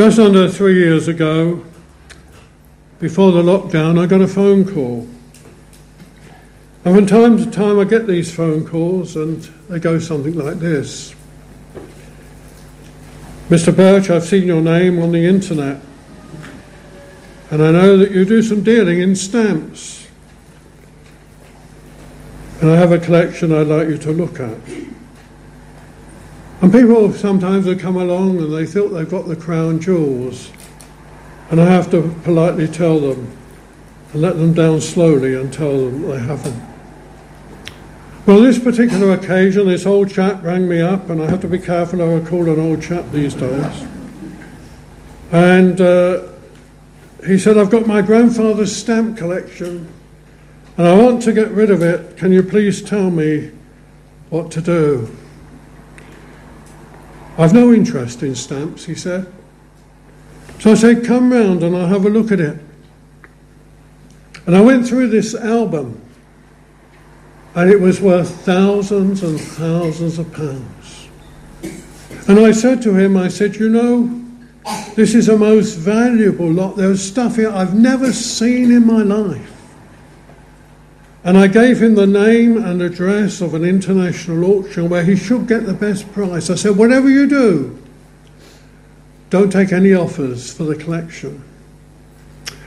Just under three years ago, before the lockdown, I got a phone call. And from time to time, I get these phone calls, and they go something like this Mr. Birch, I've seen your name on the internet, and I know that you do some dealing in stamps. And I have a collection I'd like you to look at. And people sometimes will come along and they think they've got the crown jewels. And I have to politely tell them and let them down slowly and tell them they haven't. Well, this particular occasion, this old chap rang me up, and I have to be careful how I call an old chap these days. And uh, he said, I've got my grandfather's stamp collection, and I want to get rid of it. Can you please tell me what to do? I've no interest in stamps, he said. So I said, Come round and I'll have a look at it. And I went through this album, and it was worth thousands and thousands of pounds. And I said to him, I said, You know, this is a most valuable lot. There's stuff here I've never seen in my life. And I gave him the name and address of an international auction where he should get the best price. I said, whatever you do, don't take any offers for the collection.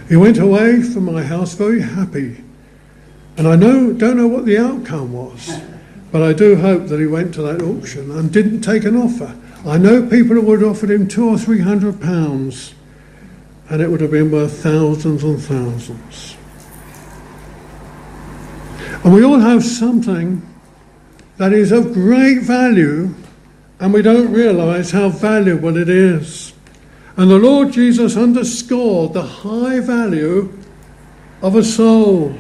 He went away from my house very happy. And I know, don't know what the outcome was, but I do hope that he went to that auction and didn't take an offer. I know people would have offered him two or three hundred pounds, and it would have been worth thousands and thousands. And we all have something that is of great value, and we don't realize how valuable it is. And the Lord Jesus underscored the high value of a soul.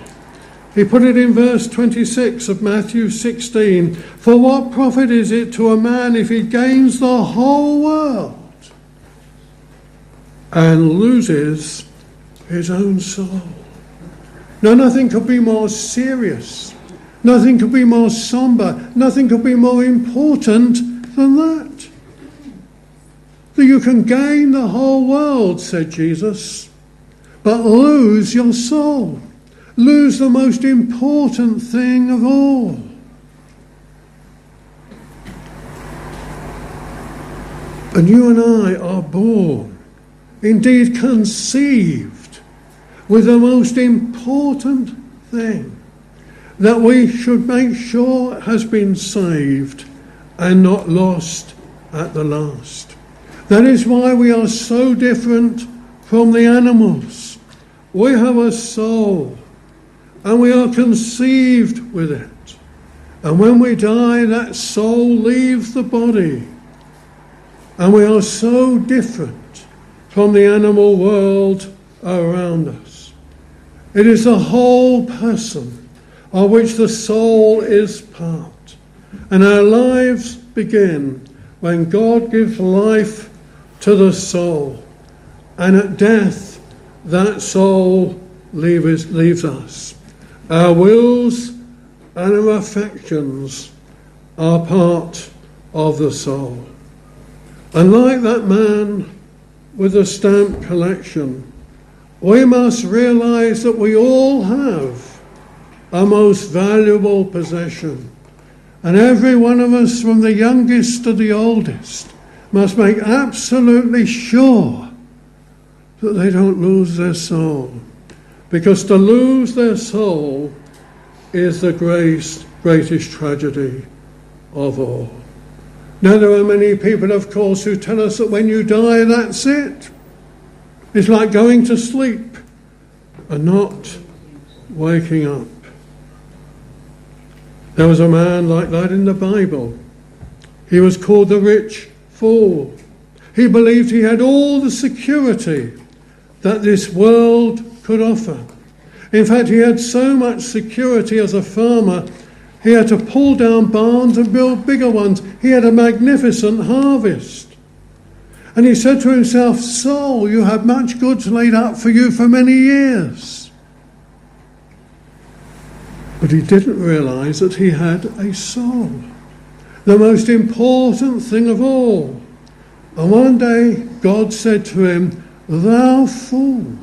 He put it in verse 26 of Matthew 16 For what profit is it to a man if he gains the whole world and loses his own soul? Now, nothing could be more serious. Nothing could be more somber. Nothing could be more important than that. That you can gain the whole world, said Jesus, but lose your soul. Lose the most important thing of all. And you and I are born, indeed conceived with the most important thing that we should make sure has been saved and not lost at the last. That is why we are so different from the animals. We have a soul and we are conceived with it. And when we die, that soul leaves the body. And we are so different from the animal world around us. It is the whole person of which the soul is part. And our lives begin when God gives life to the soul. And at death, that soul leaves, leaves us. Our wills and our affections are part of the soul. And like that man with the stamp collection, we must realize that we all have a most valuable possession. And every one of us, from the youngest to the oldest, must make absolutely sure that they don't lose their soul. Because to lose their soul is the greatest, greatest tragedy of all. Now, there are many people, of course, who tell us that when you die, that's it. It's like going to sleep and not waking up. There was a man like that in the Bible. He was called the rich fool. He believed he had all the security that this world could offer. In fact, he had so much security as a farmer, he had to pull down barns and build bigger ones. He had a magnificent harvest. And he said to himself, Soul, you have much goods laid up for you for many years. But he didn't realize that he had a soul, the most important thing of all. And one day God said to him, Thou fool,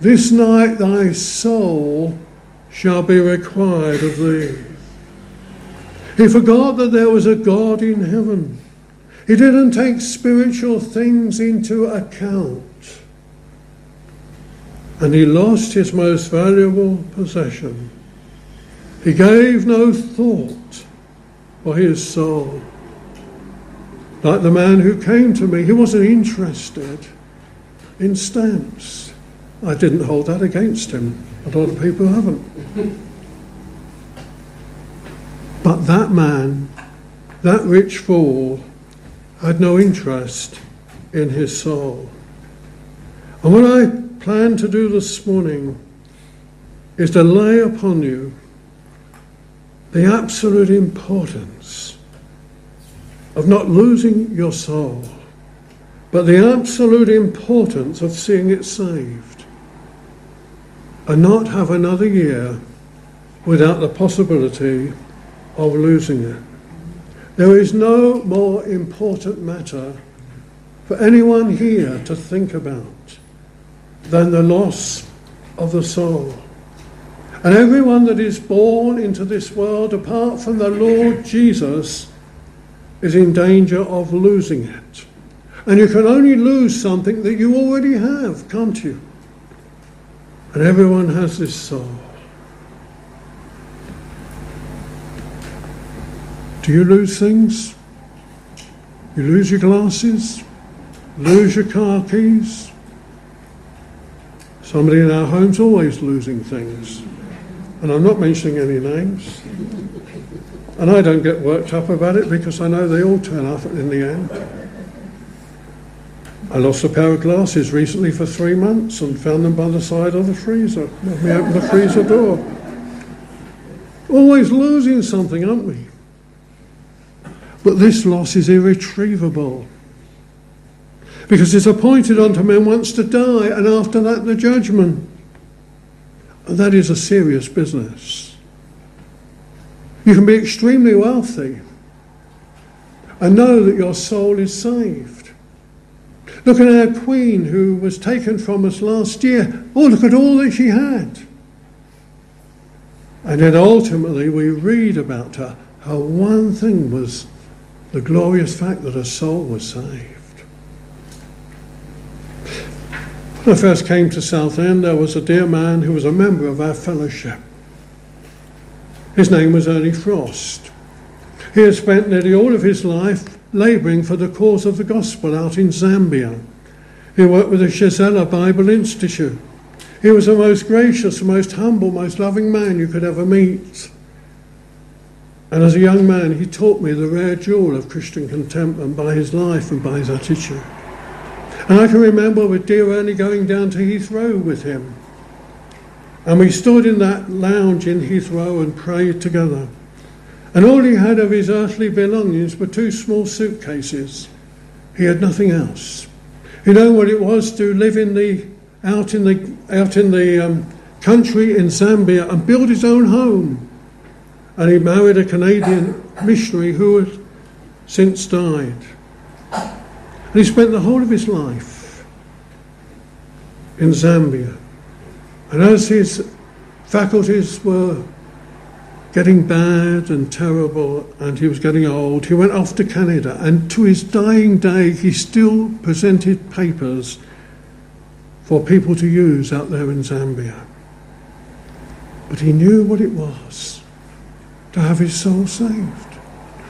this night thy soul shall be required of thee. He forgot that there was a God in heaven. He didn't take spiritual things into account. And he lost his most valuable possession. He gave no thought for his soul. Like the man who came to me, he wasn't interested in stamps. I didn't hold that against him. A lot of people haven't. But that man, that rich fool, had no interest in his soul. And what I plan to do this morning is to lay upon you the absolute importance of not losing your soul, but the absolute importance of seeing it saved and not have another year without the possibility of losing it. There is no more important matter for anyone here to think about than the loss of the soul. And everyone that is born into this world apart from the Lord Jesus is in danger of losing it. And you can only lose something that you already have, can't you? And everyone has this soul. Do you lose things? You lose your glasses? Lose your car keys? Somebody in our home's always losing things. And I'm not mentioning any names. And I don't get worked up about it because I know they all turn up in the end. I lost a pair of glasses recently for three months and found them by the side of the freezer. Let me open the freezer door. Always losing something, aren't we? But this loss is irretrievable. Because it's appointed unto men once to die, and after that, the judgment. And that is a serious business. You can be extremely wealthy and know that your soul is saved. Look at our Queen who was taken from us last year. Oh, look at all that she had. And then ultimately we read about her. Her one thing was the glorious fact that her soul was saved. When I first came to Southend, there was a dear man who was a member of our fellowship. His name was Ernie Frost. He had spent nearly all of his life labouring for the cause of the gospel out in Zambia. He worked with the Shazela Bible Institute. He was the most gracious, most humble, most loving man you could ever meet. And as a young man, he taught me the rare jewel of Christian contentment by his life and by his attitude. And I can remember with dear Ernie going down to Heathrow with him. And we stood in that lounge in Heathrow and prayed together. And all he had of his earthly belongings were two small suitcases. He had nothing else. You know what it was to live in the out in the out in the um, country in Zambia and build his own home. And he married a Canadian missionary who had since died. And he spent the whole of his life in Zambia. And as his faculties were getting bad and terrible and he was getting old, he went off to Canada. And to his dying day, he still presented papers for people to use out there in Zambia. But he knew what it was to have his soul saved.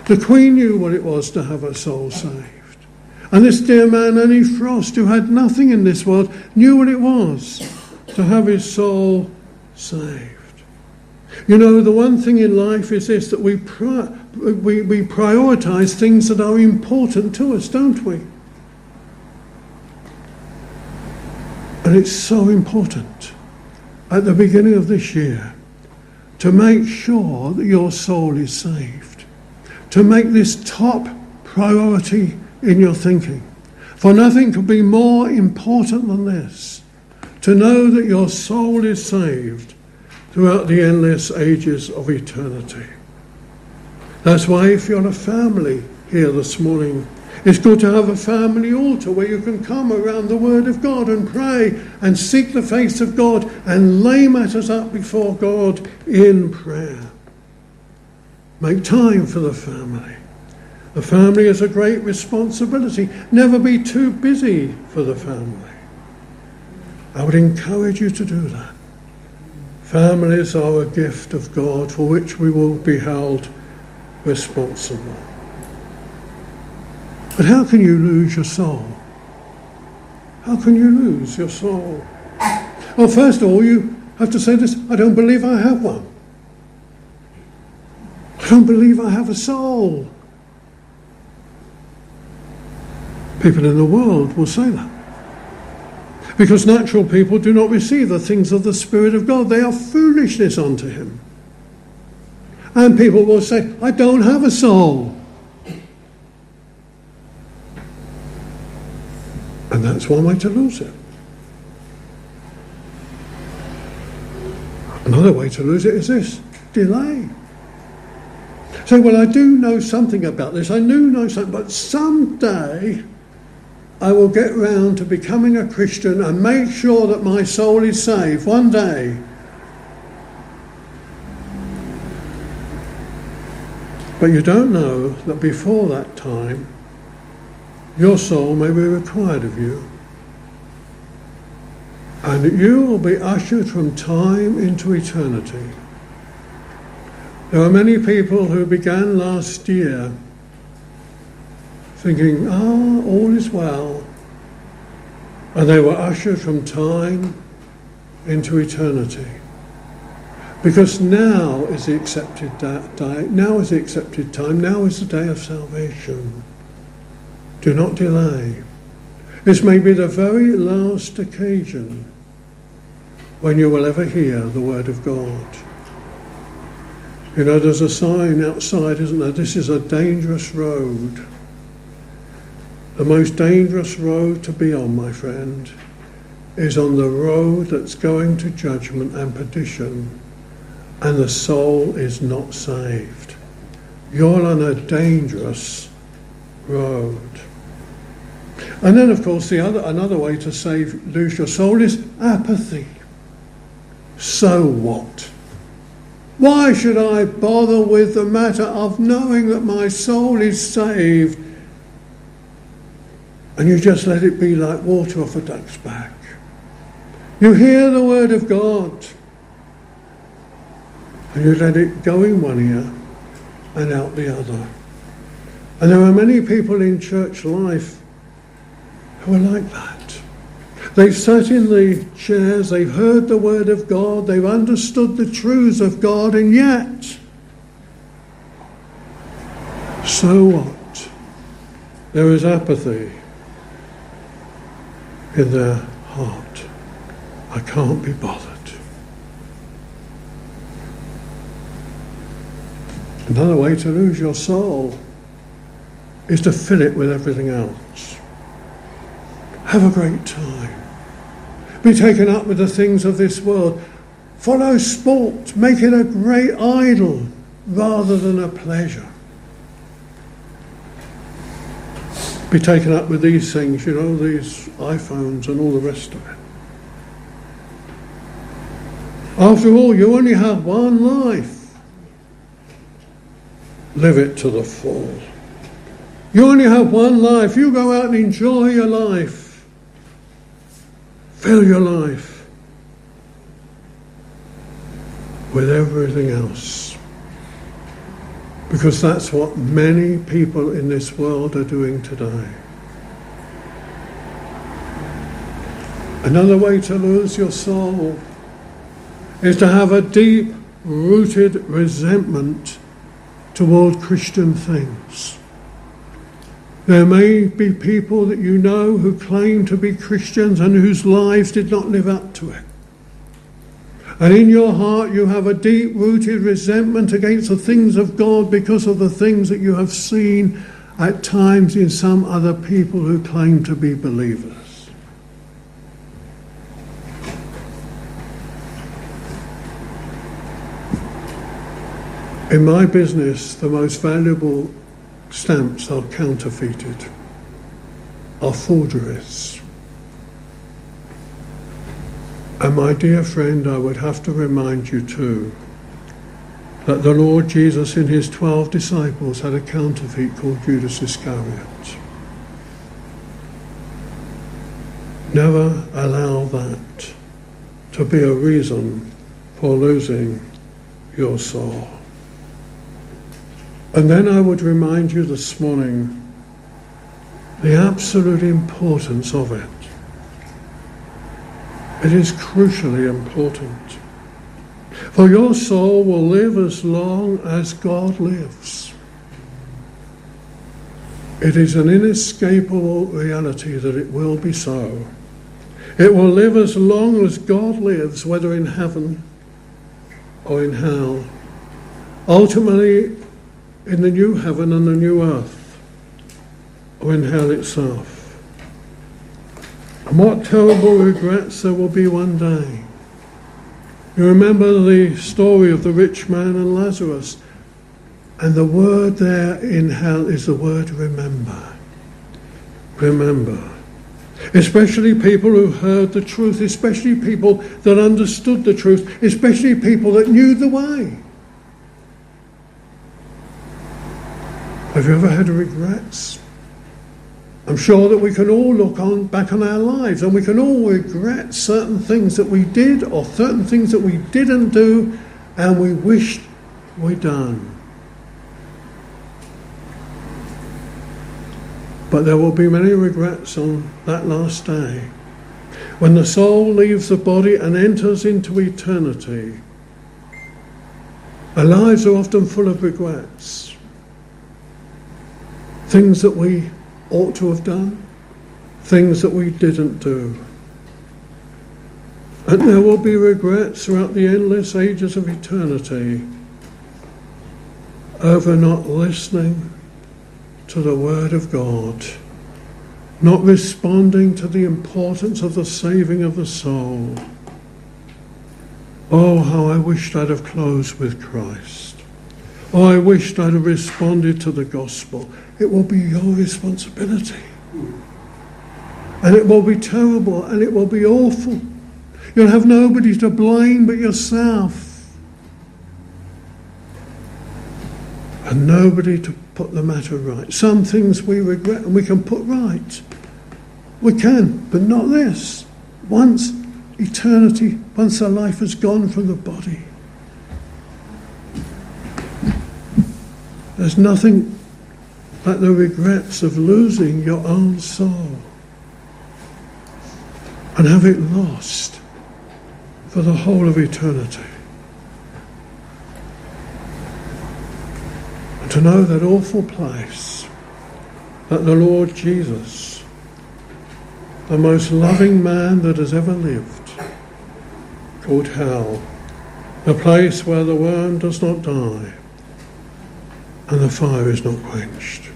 The Queen knew what it was to have her soul saved. And this dear man, Ernie Frost, who had nothing in this world, knew what it was to have his soul saved. You know, the one thing in life is this that we, pri- we, we prioritize things that are important to us, don't we? And it's so important at the beginning of this year to make sure that your soul is saved, to make this top priority in your thinking. For nothing could be more important than this to know that your soul is saved throughout the endless ages of eternity. That's why, if you're a family here this morning, It's good to have a family altar where you can come around the Word of God and pray and seek the face of God and lay matters up before God in prayer. Make time for the family. The family is a great responsibility. Never be too busy for the family. I would encourage you to do that. Families are a gift of God for which we will be held responsible. But how can you lose your soul? How can you lose your soul? Well, first of all, you have to say this I don't believe I have one. I don't believe I have a soul. People in the world will say that. Because natural people do not receive the things of the Spirit of God, they are foolishness unto Him. And people will say, I don't have a soul. And that's one way to lose it. Another way to lose it is this delay. Say, well, I do know something about this. I do know something, but someday I will get round to becoming a Christian and make sure that my soul is saved one day. But you don't know that before that time, your soul may be required of you. And you will be ushered from time into eternity. There are many people who began last year thinking, ah, all is well. And they were ushered from time into eternity. Because now is the accepted day, now is the accepted time, now is the day of salvation. Do not delay. This may be the very last occasion when you will ever hear the word of God. You know, there's a sign outside, isn't there? This is a dangerous road. The most dangerous road to be on, my friend, is on the road that's going to judgment and perdition, and the soul is not saved. You're on a dangerous road. And then, of course, the other another way to save lose your soul is apathy. So what? Why should I bother with the matter of knowing that my soul is saved? and you just let it be like water off a duck's back. You hear the word of God and you let it go in one ear and out the other. And there are many people in church life who are like that. They've sat in the chairs, they've heard the word of God, they've understood the truths of God, and yet, so what? There is apathy in their heart. I can't be bothered. Another way to lose your soul is to fill it with everything else. Have a great time. Be taken up with the things of this world. Follow sport. Make it a great idol rather than a pleasure. be taken up with these things, you know, these iPhones and all the rest of it. After all, you only have one life. Live it to the full. You only have one life. You go out and enjoy your life. Fill your life with everything else. Because that's what many people in this world are doing today. Another way to lose your soul is to have a deep rooted resentment toward Christian things. There may be people that you know who claim to be Christians and whose lives did not live up to it. And in your heart, you have a deep rooted resentment against the things of God because of the things that you have seen at times in some other people who claim to be believers. In my business, the most valuable stamps are counterfeited. are forgeries. And my dear friend, I would have to remind you too that the Lord Jesus in his twelve disciples had a counterfeit called Judas Iscariot. Never allow that to be a reason for losing your soul. And then I would remind you this morning the absolute importance of it. It is crucially important. For your soul will live as long as God lives. It is an inescapable reality that it will be so. It will live as long as God lives, whether in heaven or in hell. Ultimately, in the new heaven and the new earth, or in hell itself. And what terrible regrets there will be one day. You remember the story of the rich man and Lazarus. And the word there in hell is the word remember. Remember. Especially people who heard the truth, especially people that understood the truth, especially people that knew the way. Have you ever had regrets? I'm sure that we can all look on back on our lives and we can all regret certain things that we did or certain things that we didn't do and we wished we'd done. But there will be many regrets on that last day. When the soul leaves the body and enters into eternity, our lives are often full of regrets. Things that we ought to have done, things that we didn't do. And there will be regrets throughout the endless ages of eternity over not listening to the Word of God, not responding to the importance of the saving of the soul. Oh, how I wished I'd have closed with Christ. Oh, I wished I'd have responded to the gospel. It will be your responsibility. And it will be terrible and it will be awful. You'll have nobody to blame but yourself. And nobody to put the matter right. Some things we regret and we can put right. We can, but not this. Once eternity, once our life has gone from the body, there's nothing like the regrets of losing your own soul and have it lost for the whole of eternity. And to know that awful place that the Lord Jesus, the most loving man that has ever lived, called hell, the place where the worm does not die and the fire is not quenched.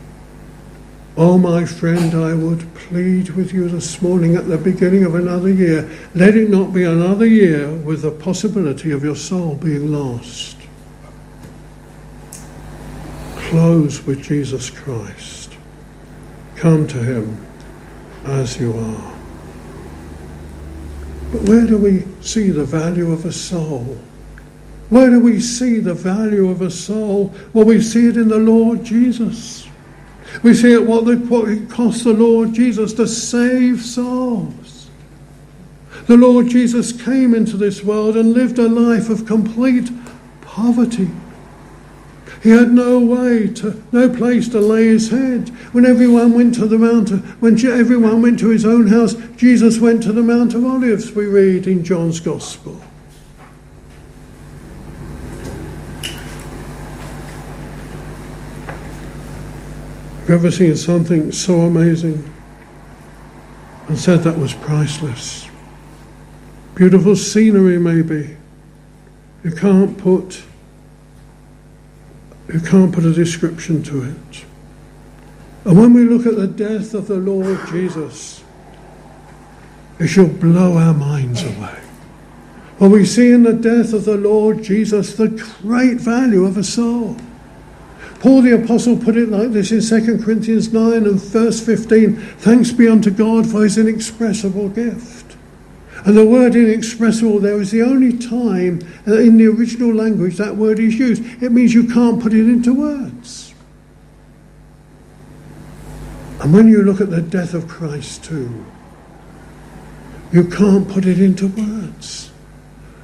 Oh, my friend, I would plead with you this morning at the beginning of another year. Let it not be another year with the possibility of your soul being lost. Close with Jesus Christ. Come to Him as you are. But where do we see the value of a soul? Where do we see the value of a soul? Well, we see it in the Lord Jesus. We see it what, the, what it cost the Lord Jesus to save souls. The Lord Jesus came into this world and lived a life of complete poverty. He had no way to, no place to lay his head. When everyone went to the mountain, when everyone went to his own house, Jesus went to the Mount of Olives, we read in John's Gospel. You ever seen something so amazing and said that was priceless? Beautiful scenery, maybe. You can't put you can't put a description to it. And when we look at the death of the Lord Jesus, it shall blow our minds away. When we see in the death of the Lord Jesus the great value of a soul. Paul the Apostle put it like this in 2 Corinthians 9 and verse 15 Thanks be unto God for his inexpressible gift. And the word inexpressible there is the only time uh, in the original language that word is used. It means you can't put it into words. And when you look at the death of Christ too, you can't put it into words.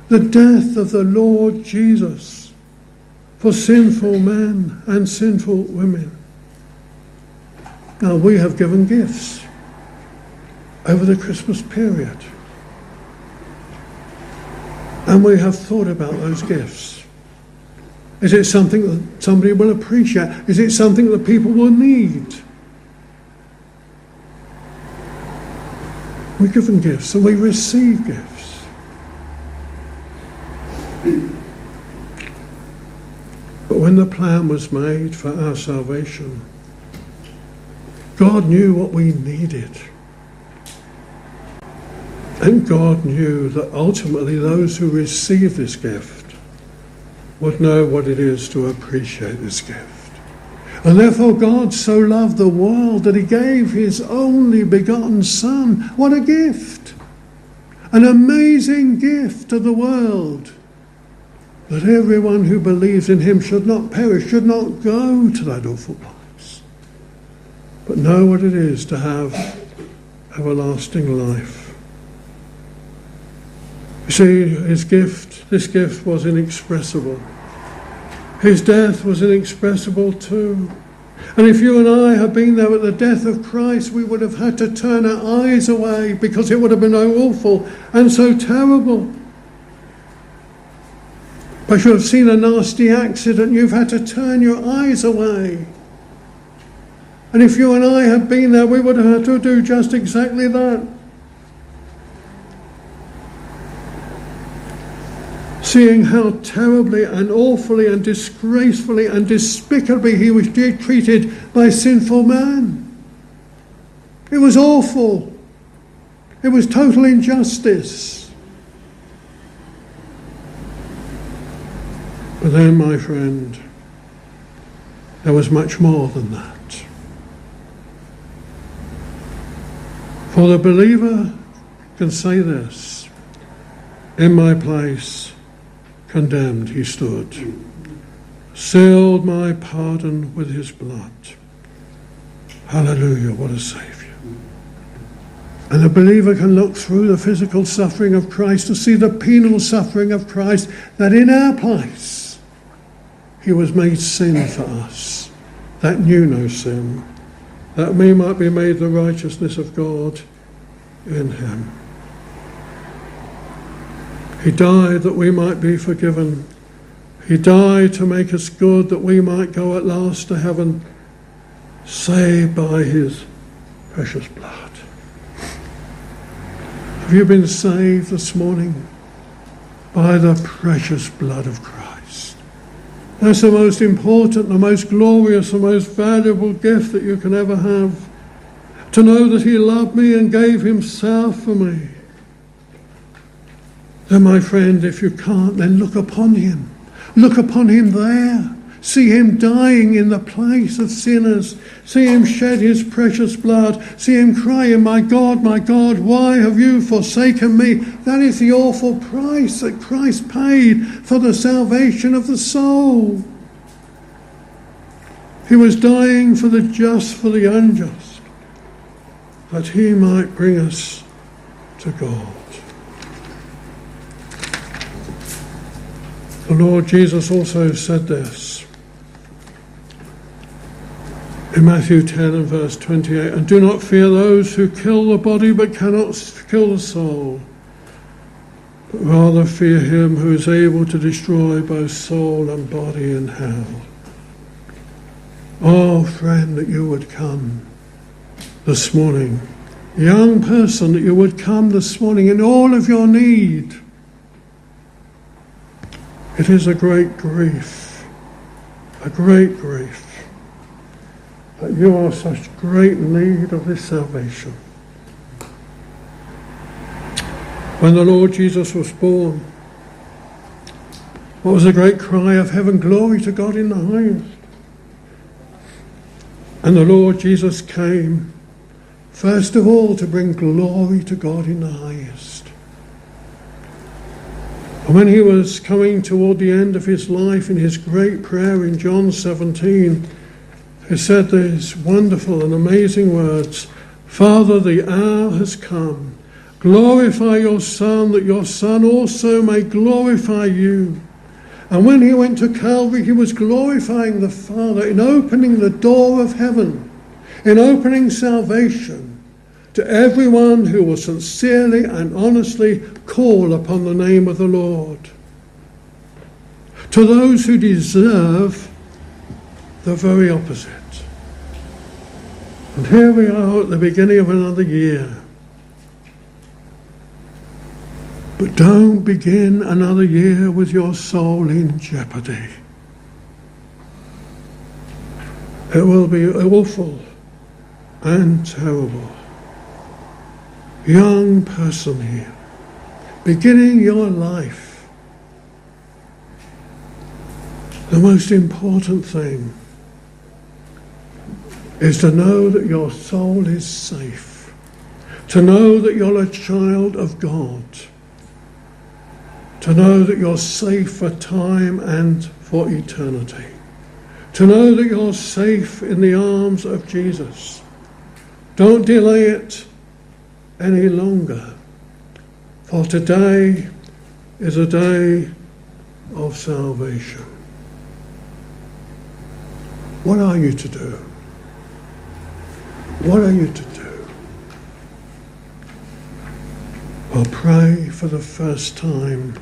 The death of the Lord Jesus for sinful men and sinful women. Now, we have given gifts over the Christmas period. And we have thought about those gifts. Is it something that somebody will appreciate? Is it something that people will need? We give them gifts and we receive gifts. But when the plan was made for our salvation, God knew what we needed. And God knew that ultimately those who receive this gift would know what it is to appreciate this gift. And therefore, God so loved the world that He gave His only begotten Son. What a gift! An amazing gift to the world that everyone who believes in him should not perish, should not go to that awful place, but know what it is to have everlasting life. You see, his gift, this gift was inexpressible. His death was inexpressible too. And if you and I had been there at the death of Christ, we would have had to turn our eyes away because it would have been so awful and so terrible. But you have seen a nasty accident, you've had to turn your eyes away. And if you and I had been there, we would have had to do just exactly that. Seeing how terribly and awfully and disgracefully and despicably he was treated by sinful man. It was awful. It was total injustice. But then, my friend, there was much more than that. For the believer can say this In my place, condemned he stood, sealed my pardon with his blood. Hallelujah, what a Saviour. And the believer can look through the physical suffering of Christ to see the penal suffering of Christ, that in our place, he was made sin for us that knew no sin, that we might be made the righteousness of God in him. He died that we might be forgiven. He died to make us good, that we might go at last to heaven, saved by his precious blood. Have you been saved this morning by the precious blood of Christ? That's the most important, the most glorious, the most valuable gift that you can ever have. To know that He loved me and gave Himself for me. Then, my friend, if you can't, then look upon Him. Look upon Him there. See him dying in the place of sinners. See him shed his precious blood. See him crying, My God, my God, why have you forsaken me? That is the awful price that Christ paid for the salvation of the soul. He was dying for the just, for the unjust, that he might bring us to God. The Lord Jesus also said this in Matthew 10 and verse 28 and do not fear those who kill the body but cannot kill the soul but rather fear him who is able to destroy both soul and body in hell. Oh friend that you would come this morning. Young person that you would come this morning in all of your need. It is a great grief. A great grief that you are such great need of this salvation. When the Lord Jesus was born, what was the great cry of heaven? Glory to God in the highest. And the Lord Jesus came, first of all, to bring glory to God in the highest. And when he was coming toward the end of his life in his great prayer in John 17, he said these wonderful and amazing words Father, the hour has come. Glorify your Son, that your Son also may glorify you. And when he went to Calvary, he was glorifying the Father in opening the door of heaven, in opening salvation to everyone who will sincerely and honestly call upon the name of the Lord. To those who deserve the very opposite. And here we are at the beginning of another year. But don't begin another year with your soul in jeopardy. It will be awful and terrible. Young person here, beginning your life, the most important thing is to know that your soul is safe, to know that you're a child of God to know that you're safe for time and for eternity, to know that you're safe in the arms of Jesus. Don't delay it any longer, for today is a day of salvation. What are you to do? What are you to do? Well, pray for the first time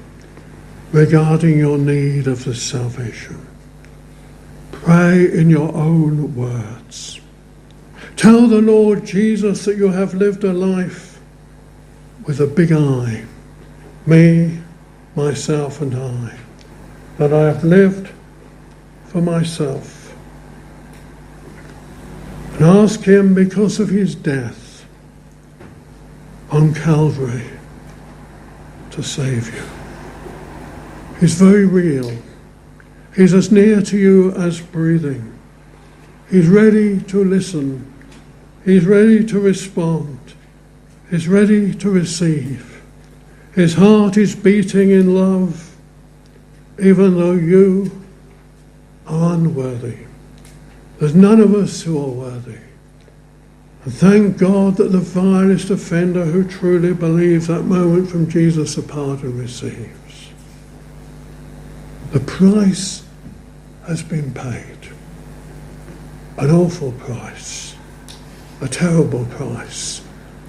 regarding your need of the salvation. Pray in your own words. Tell the Lord Jesus that you have lived a life with a big I, me, myself, and I, that I have lived for myself. And ask Him because of His death on Calvary to save you. He's very real. He's as near to you as breathing. He's ready to listen. He's ready to respond. He's ready to receive. His heart is beating in love, even though you are unworthy. There's none of us who are worthy. And thank God that the vilest offender who truly believes that moment from Jesus a pardon receives. The price has been paid. An awful price, a terrible price,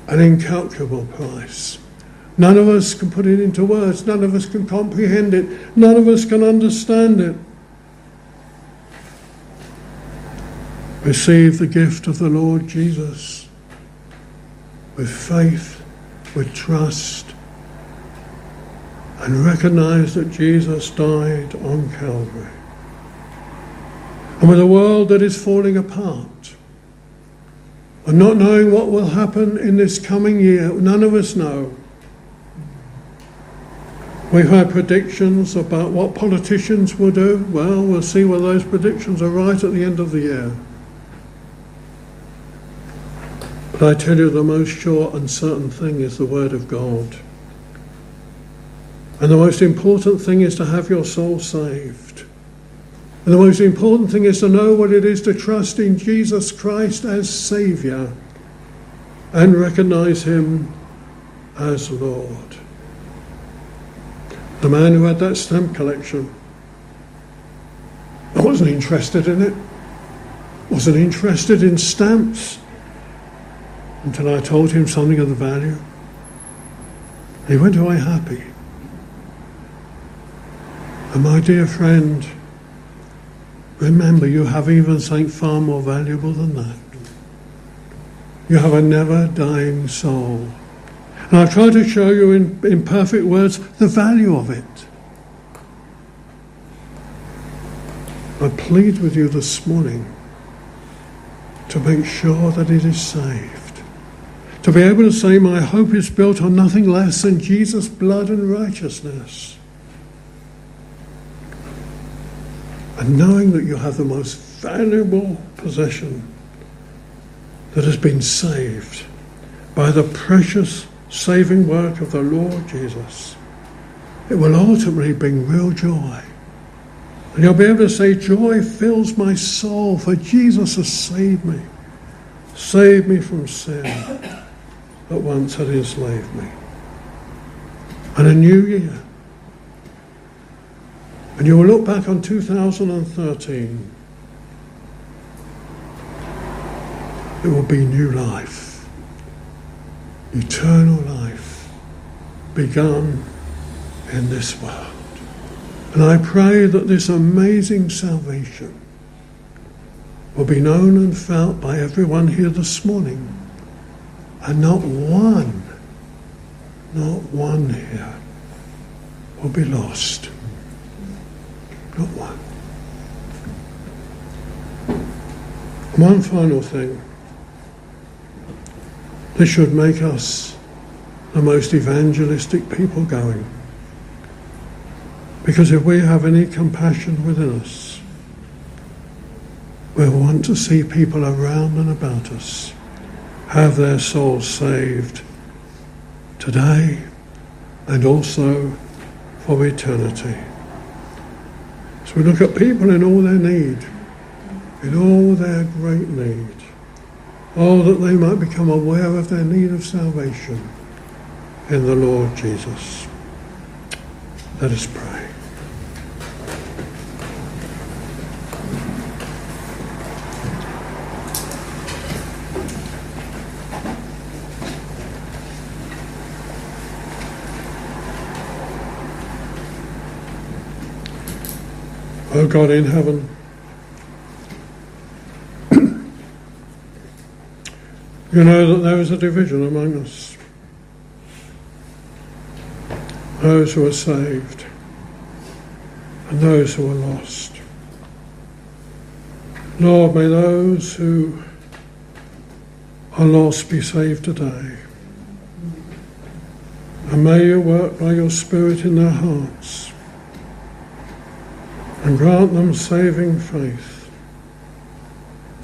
an incalculable price. None of us can put it into words, none of us can comprehend it, none of us can understand it. Receive the gift of the Lord Jesus with faith, with trust, and recognize that Jesus died on Calvary. And with a world that is falling apart, and not knowing what will happen in this coming year, none of us know. We've had predictions about what politicians will do. Well, we'll see whether those predictions are right at the end of the year. But I tell you, the most sure and certain thing is the Word of God. And the most important thing is to have your soul saved. And the most important thing is to know what it is to trust in Jesus Christ as Saviour and recognize Him as Lord. The man who had that stamp collection, wasn't interested in it, wasn't interested in stamps until I told him something of the value. He went away happy. And my dear friend, remember you have even something far more valuable than that. You have a never dying soul. And I've tried to show you in, in perfect words the value of it. I plead with you this morning to make sure that it is saved. To be able to say, My hope is built on nothing less than Jesus' blood and righteousness. and knowing that you have the most valuable possession that has been saved by the precious saving work of the Lord Jesus, it will ultimately bring real joy. And you'll be able to say, Joy fills my soul, for Jesus has saved me. Saved me from sin that once had enslaved me. And a new year. And you will look back on 2013. It will be new life, eternal life, begun in this world. And I pray that this amazing salvation will be known and felt by everyone here this morning. And not one, not one here will be lost. Not one. One final thing. This should make us the most evangelistic people going. Because if we have any compassion within us, we'll want to see people around and about us have their souls saved today and also for eternity. So we look at people in all their need, in all their great need. Oh, that they might become aware of their need of salvation in the Lord Jesus. Let us pray. O God in heaven, you know that there is a division among us. Those who are saved and those who are lost. Lord, may those who are lost be saved today. And may you work by your Spirit in their hearts and grant them saving faith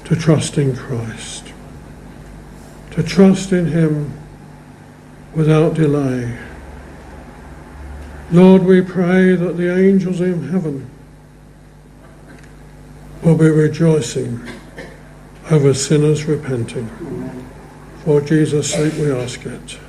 to trust in Christ, to trust in Him without delay. Lord, we pray that the angels in heaven will be rejoicing over sinners repenting. For Jesus' sake we ask it.